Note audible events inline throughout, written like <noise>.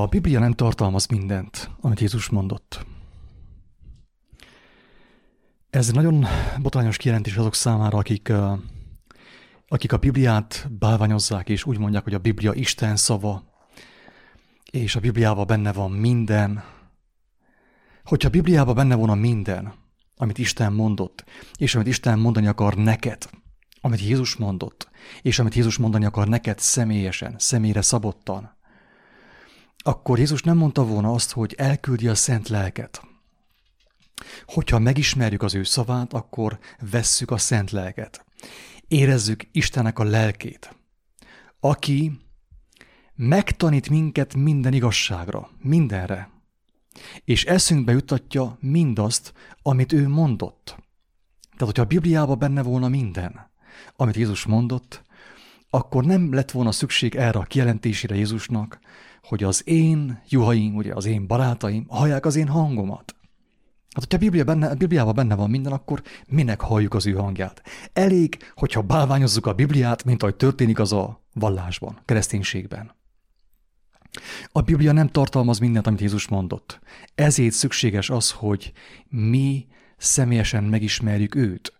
A Biblia nem tartalmaz mindent, amit Jézus mondott. Ez nagyon botrányos kijelentés azok számára, akik, akik a Bibliát bálványozzák, és úgy mondják, hogy a Biblia Isten szava, és a Bibliában benne van minden. Hogyha a Bibliában benne volna minden, amit Isten mondott, és amit Isten mondani akar neked, amit Jézus mondott, és amit Jézus mondani akar neked személyesen, személyre szabottan, akkor Jézus nem mondta volna azt, hogy elküldi a szent lelket. Hogyha megismerjük az ő szavát, akkor vesszük a szent lelket. Érezzük Istennek a lelkét, aki megtanít minket minden igazságra, mindenre, és eszünkbe jutatja mindazt, amit ő mondott. Tehát, hogyha a Bibliában benne volna minden, amit Jézus mondott, akkor nem lett volna szükség erre a kijelentésére Jézusnak, hogy az én juhaim, ugye az én barátaim hallják az én hangomat. Hát, hogyha a, Biblia benne, a Bibliában benne van minden, akkor minek halljuk az ő hangját? Elég, hogyha bálványozzuk a Bibliát, mint ahogy történik az a vallásban, kereszténységben. A Biblia nem tartalmaz mindent, amit Jézus mondott. Ezért szükséges az, hogy mi személyesen megismerjük őt.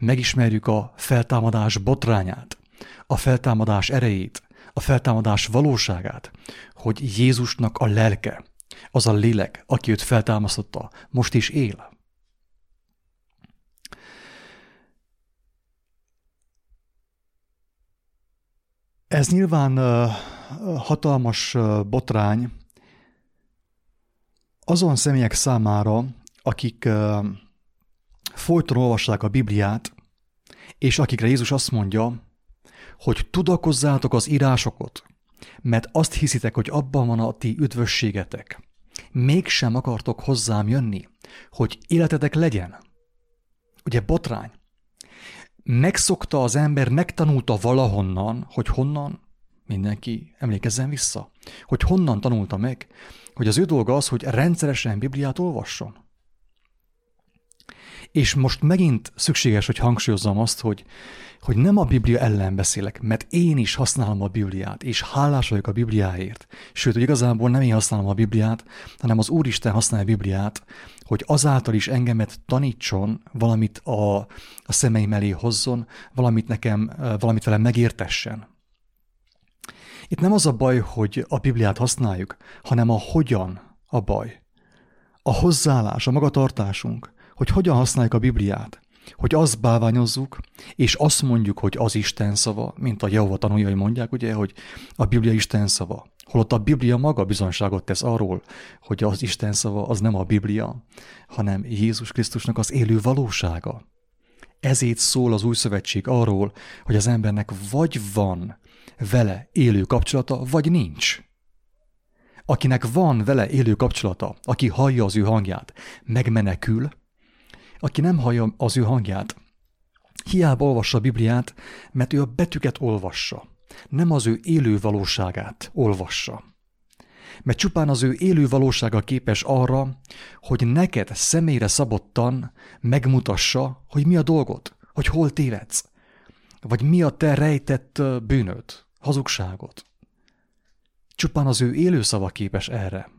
Megismerjük a feltámadás botrányát, a feltámadás erejét, a feltámadás valóságát, hogy Jézusnak a lelke, az a lélek, aki őt feltámasztotta, most is él. Ez nyilván hatalmas botrány azon személyek számára, akik folyton olvassák a Bibliát, és akikre Jézus azt mondja, hogy tudakozzátok az írásokat, mert azt hiszitek, hogy abban van a ti üdvösségetek. Mégsem akartok hozzám jönni, hogy életetek legyen. Ugye botrány. Megszokta az ember, megtanulta valahonnan, hogy honnan, mindenki emlékezzen vissza, hogy honnan tanulta meg, hogy az ő dolga az, hogy rendszeresen Bibliát olvasson. És most megint szükséges, hogy hangsúlyozzam azt, hogy, hogy nem a Biblia ellen beszélek, mert én is használom a Bibliát, és hálás vagyok a Bibliáért. Sőt, hogy igazából nem én használom a Bibliát, hanem az Úristen használja a Bibliát, hogy azáltal is engemet tanítson, valamit a, a szemeim elé hozzon, valamit nekem, valamit velem megértessen. Itt nem az a baj, hogy a Bibliát használjuk, hanem a hogyan a baj. A hozzáállás, a magatartásunk, hogy hogyan használjuk a Bibliát, hogy azt bálványozzuk, és azt mondjuk, hogy az Isten szava, mint a Jehova tanuljai mondják, ugye, hogy a Biblia Isten szava. Holott a Biblia maga bizonságot tesz arról, hogy az Isten szava az nem a Biblia, hanem Jézus Krisztusnak az élő valósága. Ezért szól az új szövetség arról, hogy az embernek vagy van vele élő kapcsolata, vagy nincs. Akinek van vele élő kapcsolata, aki hallja az ő hangját, megmenekül, aki nem hallja az ő hangját, hiába olvassa a Bibliát, mert ő a betűket olvassa, nem az ő élő valóságát olvassa. Mert csupán az ő élő valósága képes arra, hogy neked személyre szabottan megmutassa, hogy mi a dolgot, hogy hol tévedsz, vagy mi a te rejtett bűnöd, hazugságot. Csupán az ő élő szava képes erre.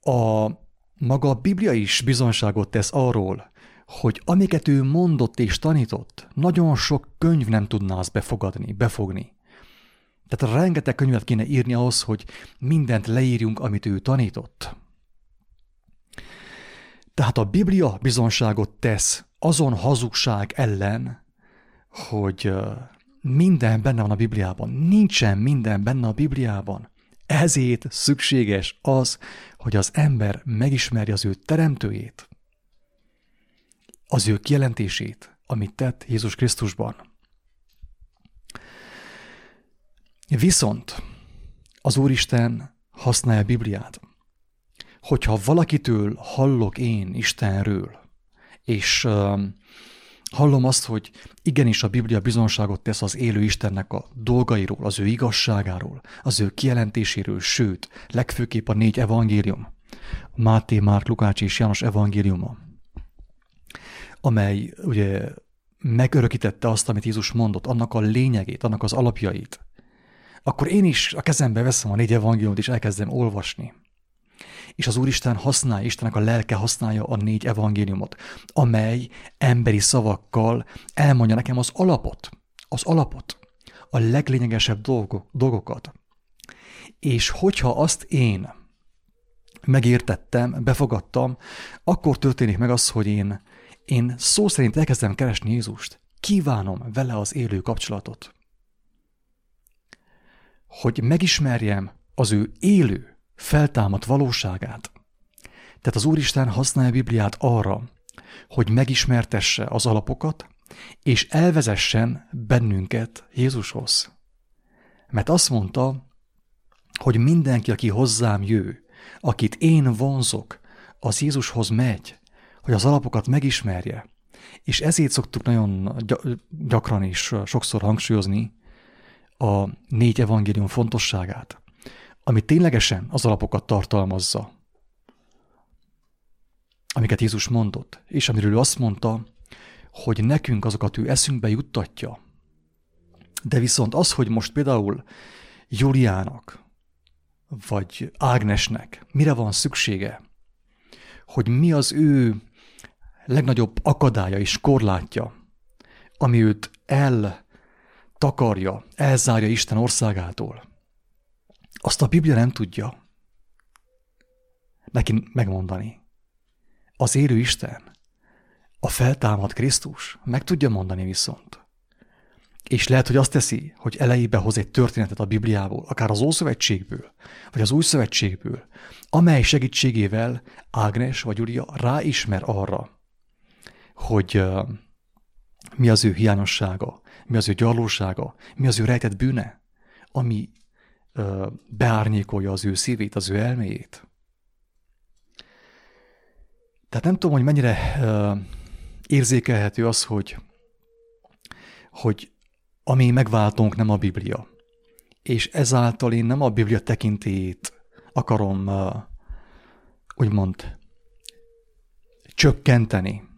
A maga a Biblia is bizonságot tesz arról, hogy amiket ő mondott és tanított, nagyon sok könyv nem tudná azt befogadni, befogni. Tehát rengeteg könyvet kéne írni ahhoz, hogy mindent leírjunk, amit ő tanított. Tehát a Biblia bizonságot tesz azon hazugság ellen, hogy minden benne van a Bibliában. Nincsen minden benne a Bibliában. Ezért szükséges az, hogy az ember megismerje az ő teremtőjét, az ő kijelentését, amit tett Jézus Krisztusban. Viszont az Úristen használja a Bibliát. Hogyha valakitől hallok én Istenről, és Hallom azt, hogy igenis a Biblia bizonságot tesz az élő Istennek a dolgairól, az ő igazságáról, az ő kijelentéséről, sőt, legfőképp a négy evangélium, Máté, Márk, Lukács és János evangéliuma, amely ugye megörökítette azt, amit Jézus mondott, annak a lényegét, annak az alapjait, akkor én is a kezembe veszem a négy evangéliumot, és elkezdem olvasni. És az Úristen használja, Istennek a lelke használja a négy evangéliumot, amely emberi szavakkal elmondja nekem az alapot, az alapot, a leglényegesebb dolgok, dolgokat. És hogyha azt én megértettem, befogadtam, akkor történik meg az, hogy én, én szó szerint elkezdem keresni Jézust. Kívánom vele az élő kapcsolatot. Hogy megismerjem az ő élő, feltámadt valóságát. Tehát az Úristen használja a Bibliát arra, hogy megismertesse az alapokat, és elvezessen bennünket Jézushoz. Mert azt mondta, hogy mindenki, aki hozzám jő, akit én vonzok, az Jézushoz megy, hogy az alapokat megismerje. És ezért szoktuk nagyon gyakran is sokszor hangsúlyozni a négy evangélium fontosságát, ami ténylegesen az alapokat tartalmazza, amiket Jézus mondott, és amiről azt mondta, hogy nekünk azokat ő eszünkbe juttatja. De viszont az, hogy most például Juliának, vagy Ágnesnek mire van szüksége, hogy mi az ő legnagyobb akadálya és korlátja, ami őt eltakarja, elzárja Isten országától. Azt a Biblia nem tudja neki megmondani. Az élő Isten, a feltámad Krisztus meg tudja mondani viszont. És lehet, hogy azt teszi, hogy elejébe hoz egy történetet a Bibliából, akár az Ószövetségből, vagy az Új Szövetségből, amely segítségével Ágnes vagy Júlia ráismer arra, hogy mi az ő hiányossága, mi az ő gyarlósága, mi az ő rejtett bűne, ami beárnyékolja az ő szívét, az ő elméjét. Tehát nem tudom, hogy mennyire érzékelhető az, hogy, hogy ami megváltunk nem a Biblia. És ezáltal én nem a Biblia tekintélyét akarom úgymond csökkenteni,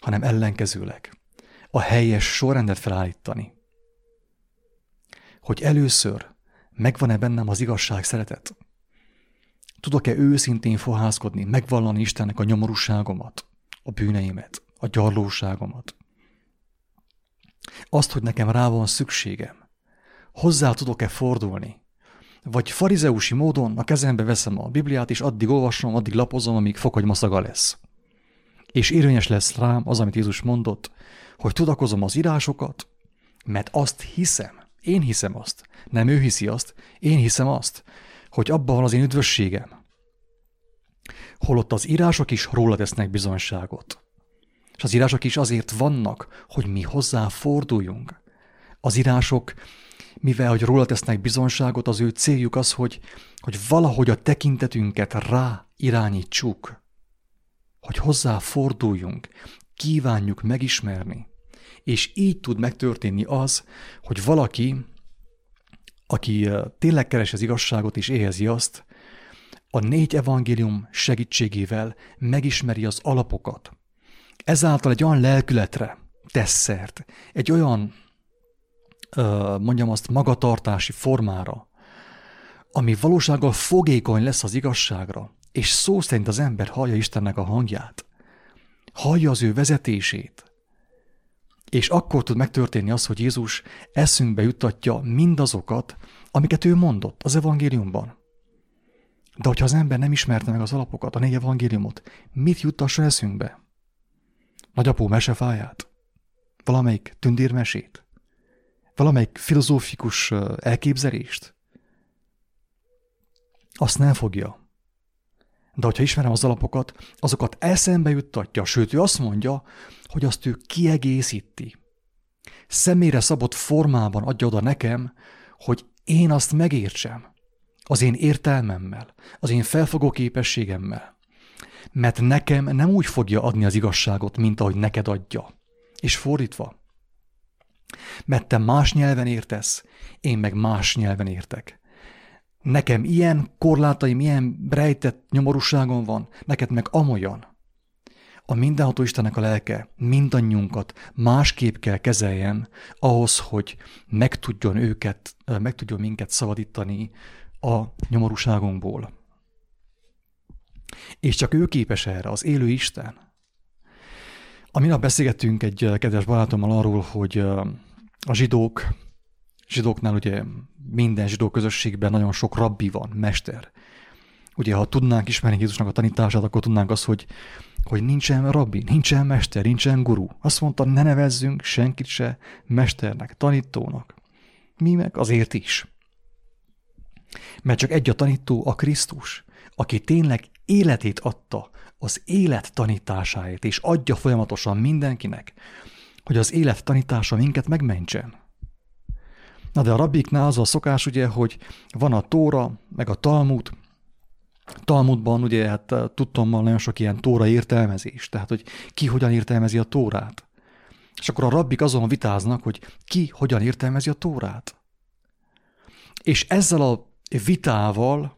hanem ellenkezőleg a helyes sorrendet felállítani. Hogy először megvan-e bennem az igazság szeretet? Tudok-e őszintén fohászkodni, megvallani Istennek a nyomorúságomat, a bűneimet, a gyarlóságomat? Azt, hogy nekem rá van szükségem. Hozzá tudok-e fordulni? Vagy farizeusi módon a kezembe veszem a Bibliát, és addig olvasom, addig lapozom, amíg fokhagymaszhaga lesz. És érvényes lesz rám az, amit Jézus mondott, hogy tudakozom az írásokat, mert azt hiszem, én hiszem azt, nem ő hiszi azt, én hiszem azt, hogy abban van az én üdvösségem. Holott az írások is róla tesznek bizonyságot. És az írások is azért vannak, hogy mi hozzá forduljunk. Az írások, mivel hogy róla tesznek bizonságot, az ő céljuk az, hogy, hogy valahogy a tekintetünket rá irányítsuk. Hogy hozzá forduljunk, kívánjuk megismerni. És így tud megtörténni az, hogy valaki, aki tényleg keres az igazságot és éhezi azt, a négy evangélium segítségével megismeri az alapokat, ezáltal egy olyan lelkületre tesz szert, egy olyan, mondjam azt, magatartási formára, ami valósággal fogékony lesz az igazságra, és szó szerint az ember hallja Istennek a hangját, hallja az ő vezetését, és akkor tud megtörténni az, hogy Jézus eszünkbe juttatja mindazokat, amiket ő mondott az evangéliumban. De hogyha az ember nem ismerte meg az alapokat, a négy evangéliumot, mit juttassa eszünkbe? nagyapó mesefáját, valamelyik tündérmesét, valamelyik filozófikus elképzelést, azt nem fogja. De hogyha ismerem az alapokat, azokat eszembe juttatja, sőt, ő azt mondja, hogy azt ő kiegészíti. Személyre szabott formában adja oda nekem, hogy én azt megértsem. Az én értelmemmel, az én felfogó képességemmel mert nekem nem úgy fogja adni az igazságot, mint ahogy neked adja. És fordítva. Mert te más nyelven értesz, én meg más nyelven értek. Nekem ilyen korlátaim, ilyen rejtett nyomorúságom van, neked meg amolyan. a mindenható Istennek a lelke mindannyiunkat másképp kell kezeljen ahhoz, hogy meg tudjon őket, meg tudjon minket szabadítani a nyomorúságunkból. És csak ő képes erre, az élő Isten. A minap beszélgettünk egy kedves barátommal arról, hogy a zsidók, zsidóknál ugye minden zsidó közösségben nagyon sok rabbi van, mester. Ugye, ha tudnánk ismerni Jézusnak a tanítását, akkor tudnánk azt, hogy, hogy nincsen rabbi, nincsen mester, nincsen guru. Azt mondta, ne nevezzünk senkit se mesternek, tanítónak. Mi meg azért is. Mert csak egy a tanító, a Krisztus, aki tényleg életét adta az élet tanításáért, és adja folyamatosan mindenkinek, hogy az élet tanítása minket megmentsen. Na de a rabbiknál az a szokás ugye, hogy van a Tóra, meg a Talmud, Talmudban ugye hát tudtam nagyon sok ilyen Tóra értelmezés, tehát hogy ki hogyan értelmezi a Tórát. És akkor a rabbik azon vitáznak, hogy ki hogyan értelmezi a Tórát. És ezzel a vitával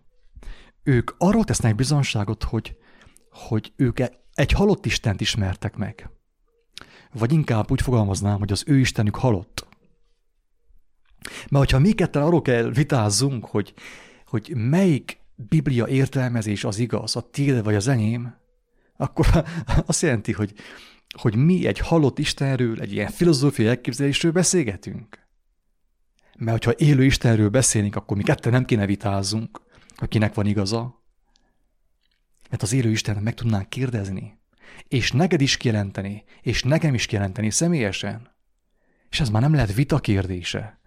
ők arról tesznek bizonságot, hogy, hogy ők egy halott Istent ismertek meg. Vagy inkább úgy fogalmaznám, hogy az ő Istenük halott. Mert hogyha mi ketten arról kell vitázzunk, hogy, hogy melyik Biblia értelmezés az igaz, a tiéd vagy az enyém, akkor <laughs> azt jelenti, hogy, hogy mi egy halott Istenről, egy ilyen filozófiai elképzelésről beszélgetünk. Mert hogyha élő Istenről beszélünk, akkor mi ketten nem kéne vitázzunk, hogy kinek van igaza. Mert az élő Isten meg tudnánk kérdezni, és neked is kijelenteni, és nekem is kijelenteni személyesen. És ez már nem lehet vita kérdése.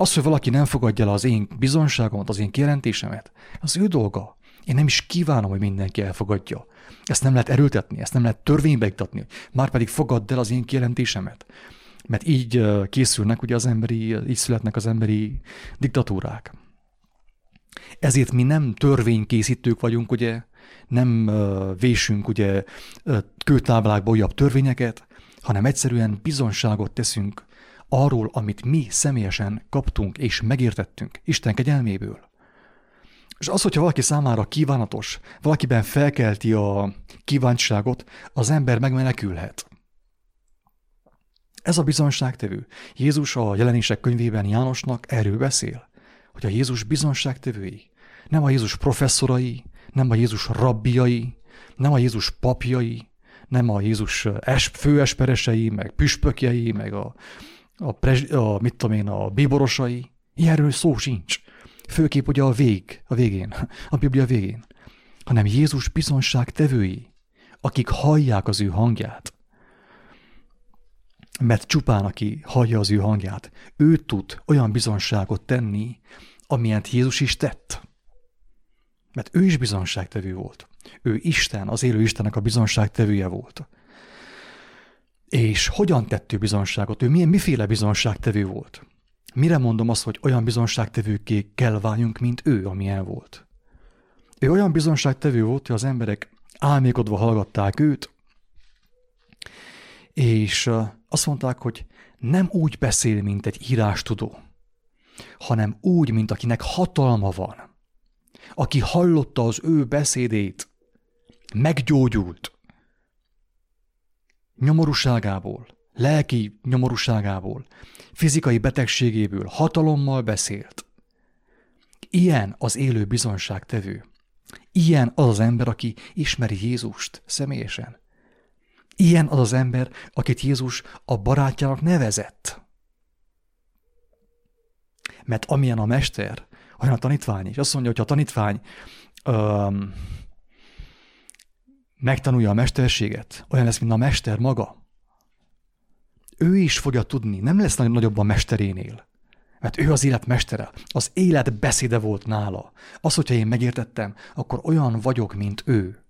Az, hogy valaki nem fogadja el az én bizonságomat, az én kijelentésemet, az ő dolga. Én nem is kívánom, hogy mindenki elfogadja. Ezt nem lehet erőltetni, ezt nem lehet törvénybe iktatni. Már pedig fogadd el az én kijelentésemet. Mert így készülnek ugye az emberi, így születnek az emberi diktatúrák. Ezért mi nem törvénykészítők vagyunk, ugye, nem vésünk ugye kőtáblákba újabb törvényeket, hanem egyszerűen bizonságot teszünk arról, amit mi személyesen kaptunk és megértettünk Isten kegyelméből. És az, hogyha valaki számára kívánatos, valakiben felkelti a kíváncsiságot, az ember megmenekülhet. Ez a bizonságtevő. Jézus a jelenések könyvében Jánosnak erről beszél, hogy a Jézus bizonságtevői, nem a Jézus professzorai, nem a Jézus rabbiai, nem a Jézus papjai, nem a Jézus főesperesei, meg püspökjei, meg a a, prez, a mit tudom én, a bíborosai, ilyenről szó sincs. Főképp ugye a vég, a végén, a Biblia végén, hanem Jézus bizonság tevői, akik hallják az ő hangját. Mert csupán aki hallja az ő hangját, ő tud olyan bizonságot tenni, amilyent Jézus is tett. Mert ő is bizonságtevő volt. Ő Isten, az élő Istennek a bizonságtevője volt. És hogyan tett ő bizonságot? Ő milyen, miféle bizonságtevő volt? Mire mondom azt, hogy olyan bizonságtevőké kell váljunk, mint ő, amilyen volt? Ő olyan bizonságtevő volt, hogy az emberek álmékodva hallgatták őt, és azt mondták, hogy nem úgy beszél, mint egy írástudó, hanem úgy, mint akinek hatalma van. Aki hallotta az ő beszédét, meggyógyult, nyomorúságából, lelki nyomorúságából, fizikai betegségéből hatalommal beszélt. Ilyen az élő bizonságtevő. Ilyen az az ember, aki ismeri Jézust személyesen. Ilyen az az ember, akit Jézus a barátjának nevezett. Mert amilyen a mester, olyan a tanítvány is. Azt mondja, hogy a tanítvány öm, megtanulja a mesterséget, olyan lesz, mint a mester maga. Ő is fogja tudni, nem lesz nagyobb a mesterénél. Mert ő az élet mestere, az élet beszéde volt nála. Az, hogyha én megértettem, akkor olyan vagyok, mint ő.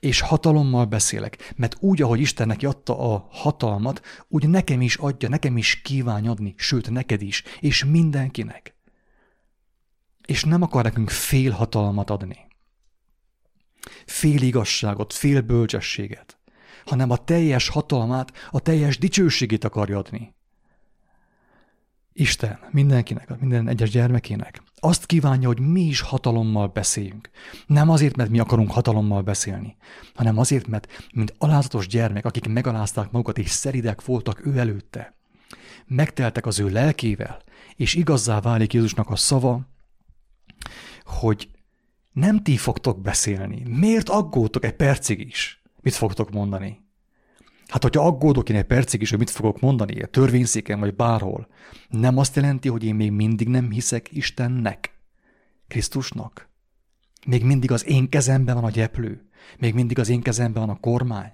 És hatalommal beszélek, mert úgy, ahogy Isten neki adta a hatalmat, úgy nekem is adja, nekem is kíván adni, sőt, neked is, és mindenkinek. És nem akar nekünk fél hatalmat adni fél igazságot, fél bölcsességet, hanem a teljes hatalmát, a teljes dicsőségét akarja adni. Isten mindenkinek, minden egyes gyermekének azt kívánja, hogy mi is hatalommal beszéljünk. Nem azért, mert mi akarunk hatalommal beszélni, hanem azért, mert mint alázatos gyermek, akik megalázták magukat és szeridek voltak ő előtte, megteltek az ő lelkével, és igazzá válik Jézusnak a szava, hogy nem ti fogtok beszélni. Miért aggódtok egy percig is? Mit fogtok mondani? Hát, hogyha aggódok én egy percig is, hogy mit fogok mondani, a törvényszéken vagy bárhol, nem azt jelenti, hogy én még mindig nem hiszek Istennek, Krisztusnak. Még mindig az én kezemben van a gyeplő, még mindig az én kezemben van a kormány.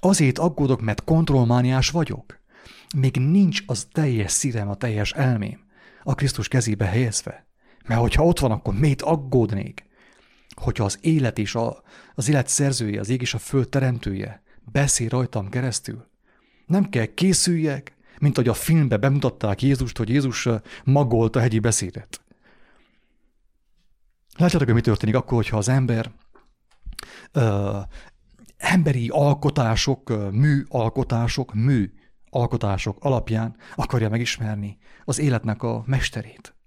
Azért aggódok, mert kontrollmániás vagyok. Még nincs az teljes szívem, a teljes elmém a Krisztus kezébe helyezve. Mert hogyha ott van, akkor miért aggódnék? Hogyha az élet és a, az élet szerzője, az ég és a föld teremtője beszél rajtam keresztül. Nem kell készüljek, mint hogy a filmbe bemutatták Jézust, hogy Jézus magolt a hegyi beszédet. Látjátok, hogy mi történik akkor, hogyha az ember ö, emberi alkotások, mű alkotások, mű alkotások alapján akarja megismerni az életnek a mesterét.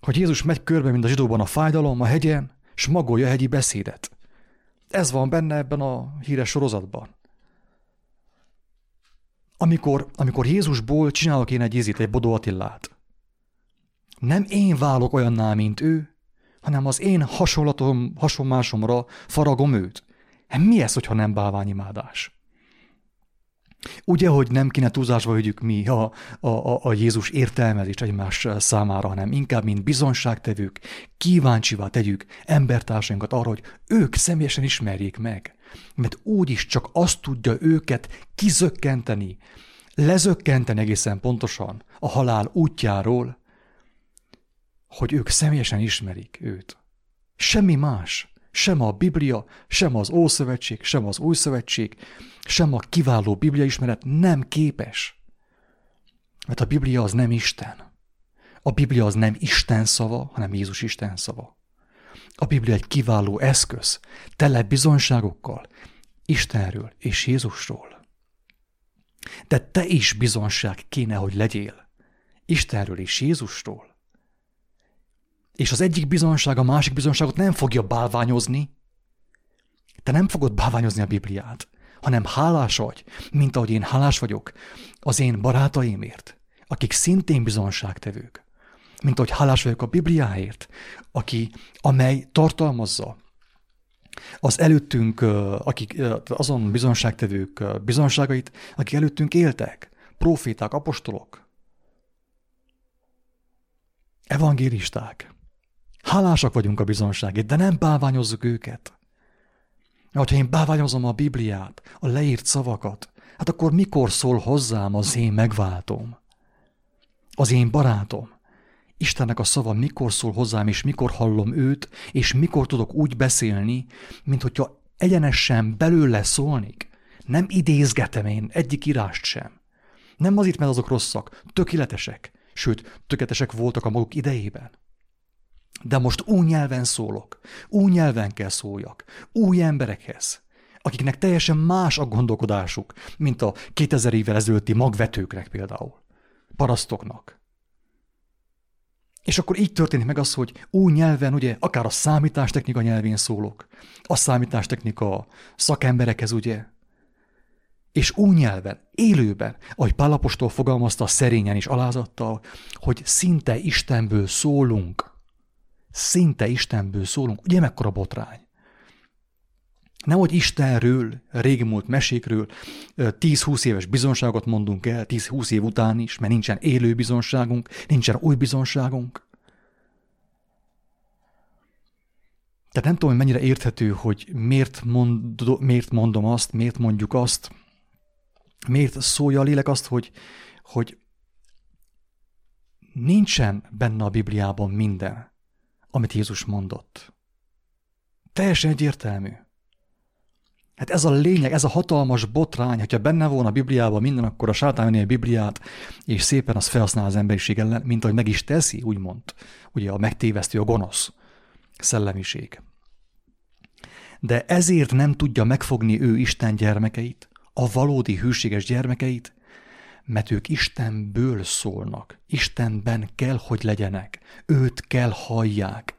Hogy Jézus megy körbe, mint a zsidóban a fájdalom, a hegyen, s magolja a hegyi beszédet. Ez van benne ebben a híres sorozatban. Amikor, amikor Jézusból csinálok én egy ízit, egy Bodó Attillát, nem én válok olyanná, mint ő, hanem az én hasonlatom, hasonlásomra faragom őt. Hát mi ez, hogyha nem bálványimádás? Ugye, hogy nem kéne túlzásba vigyük mi a, a, a, a Jézus értelmezést egymás számára, hanem inkább, mint bizonságtevők, kíváncsivá tegyük embertársainkat arra, hogy ők személyesen ismerjék meg. Mert úgyis csak azt tudja őket kizökkenteni, lezökkenteni egészen pontosan a halál útjáról, hogy ők személyesen ismerik őt. Semmi más. Sem a Biblia, sem az Ószövetség, sem az Új Szövetség, sem a kiváló Biblia ismeret nem képes. Mert a Biblia az nem Isten. A Biblia az nem Isten szava, hanem Jézus Isten szava. A Biblia egy kiváló eszköz, tele bizonságokkal, Istenről és Jézusról. De te is bizonság kéne, hogy legyél. Istenről és Jézusról. És az egyik bizonság a másik bizonságot nem fogja bálványozni. Te nem fogod bálványozni a Bibliát, hanem hálás vagy, mint ahogy én hálás vagyok az én barátaimért, akik szintén bizonságtevők. Mint ahogy hálás vagyok a Bibliáért, aki, amely tartalmazza az előttünk, akik, azon bizonságtevők bizonságait, akik előttünk éltek, proféták, apostolok, evangélisták. Hálásak vagyunk a bizonságért, de nem bálványozzuk őket. Hogyha én bálványozom a Bibliát, a leírt szavakat, hát akkor mikor szól hozzám az én megváltom? Az én barátom? Istennek a szava mikor szól hozzám, és mikor hallom őt, és mikor tudok úgy beszélni, mint hogyha egyenesen belőle szólnik. Nem idézgetem én egyik írást sem. Nem azért, mert azok rosszak, tökéletesek, sőt, tökéletesek voltak a maguk idejében. De most új nyelven szólok, új nyelven kell szóljak, új emberekhez, akiknek teljesen más a gondolkodásuk, mint a 2000 évvel ezelőtti magvetőknek például, parasztoknak. És akkor így történik meg az, hogy új nyelven, ugye, akár a számítástechnika nyelvén szólok, a számítástechnika szakemberekhez, ugye, és új nyelven, élőben, ahogy Pálapostól fogalmazta szerényen és alázattal, hogy szinte Istenből szólunk, szinte Istenből szólunk, ugye mekkora botrány. Nehogy Istenről, régi múlt mesékről 10-20 éves bizonságot mondunk el, 10-20 év után is, mert nincsen élő bizonságunk, nincsen új bizonságunk. Tehát nem tudom, hogy mennyire érthető, hogy miért, mond, miért mondom azt, miért mondjuk azt, miért szólja a lélek azt, hogy, hogy nincsen benne a Bibliában minden amit Jézus mondott. Teljesen egyértelmű. Hát ez a lényeg, ez a hatalmas botrány, hogyha benne volna a Bibliában minden, akkor a sátán a Bibliát, és szépen az felhasznál az emberiség ellen, mint ahogy meg is teszi, úgymond. Ugye a megtévesztő, a gonosz szellemiség. De ezért nem tudja megfogni ő Isten gyermekeit, a valódi hűséges gyermekeit, mert ők Istenből szólnak. Istenben kell, hogy legyenek. Őt kell hallják.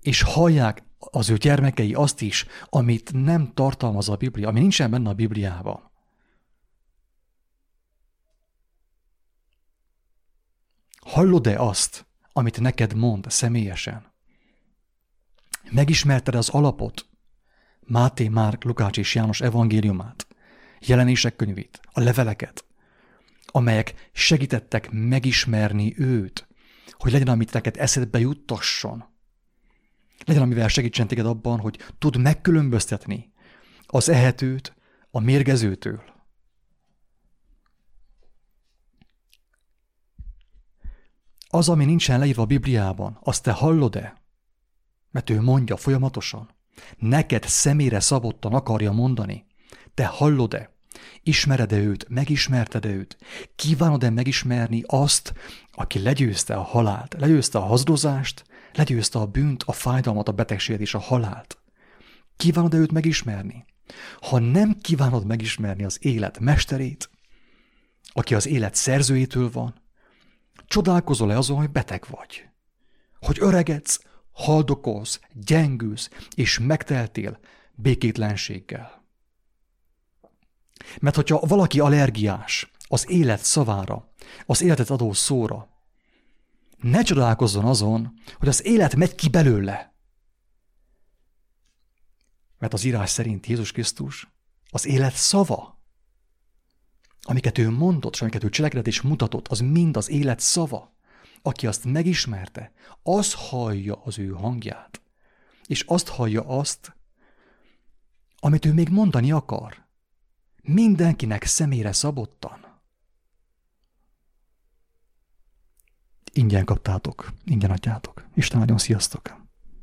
És hallják az ő gyermekei azt is, amit nem tartalmaz a Biblia, ami nincsen benne a Bibliában. Hallod-e azt, amit neked mond személyesen? Megismerted az alapot? Máté, Márk, Lukács és János evangéliumát, jelenések könyvét, a leveleket, amelyek segítettek megismerni őt, hogy legyen, amit neked eszedbe juttasson. Legyen, amivel segítsen téged abban, hogy tud megkülönböztetni az ehetőt a mérgezőtől. Az, ami nincsen leírva a Bibliában, azt te hallod-e? Mert ő mondja folyamatosan. Neked személyre szabottan akarja mondani. Te hallod-e? Ismered-e őt? Megismerted-e őt? Kívánod-e megismerni azt, aki legyőzte a halált, legyőzte a hazdozást, legyőzte a bűnt, a fájdalmat, a betegséget és a halált? Kívánod-e őt megismerni? Ha nem kívánod megismerni az élet mesterét, aki az élet szerzőjétől van, csodálkozol-e azon, hogy beteg vagy? Hogy öregedsz, haldokolsz, gyengülsz, és megteltél békétlenséggel. Mert hogyha valaki allergiás az élet szavára, az életet adó szóra, ne csodálkozzon azon, hogy az élet megy ki belőle. Mert az írás szerint Jézus Krisztus az élet szava. Amiket ő mondott, és amiket ő cselekedett és mutatott, az mind az élet szava. Aki azt megismerte, az hallja az ő hangját. És azt hallja azt, amit ő még mondani akar. Mindenkinek személyre szabottan. Ingyen kaptátok, ingyen adjátok. Isten nagyon sziasztok!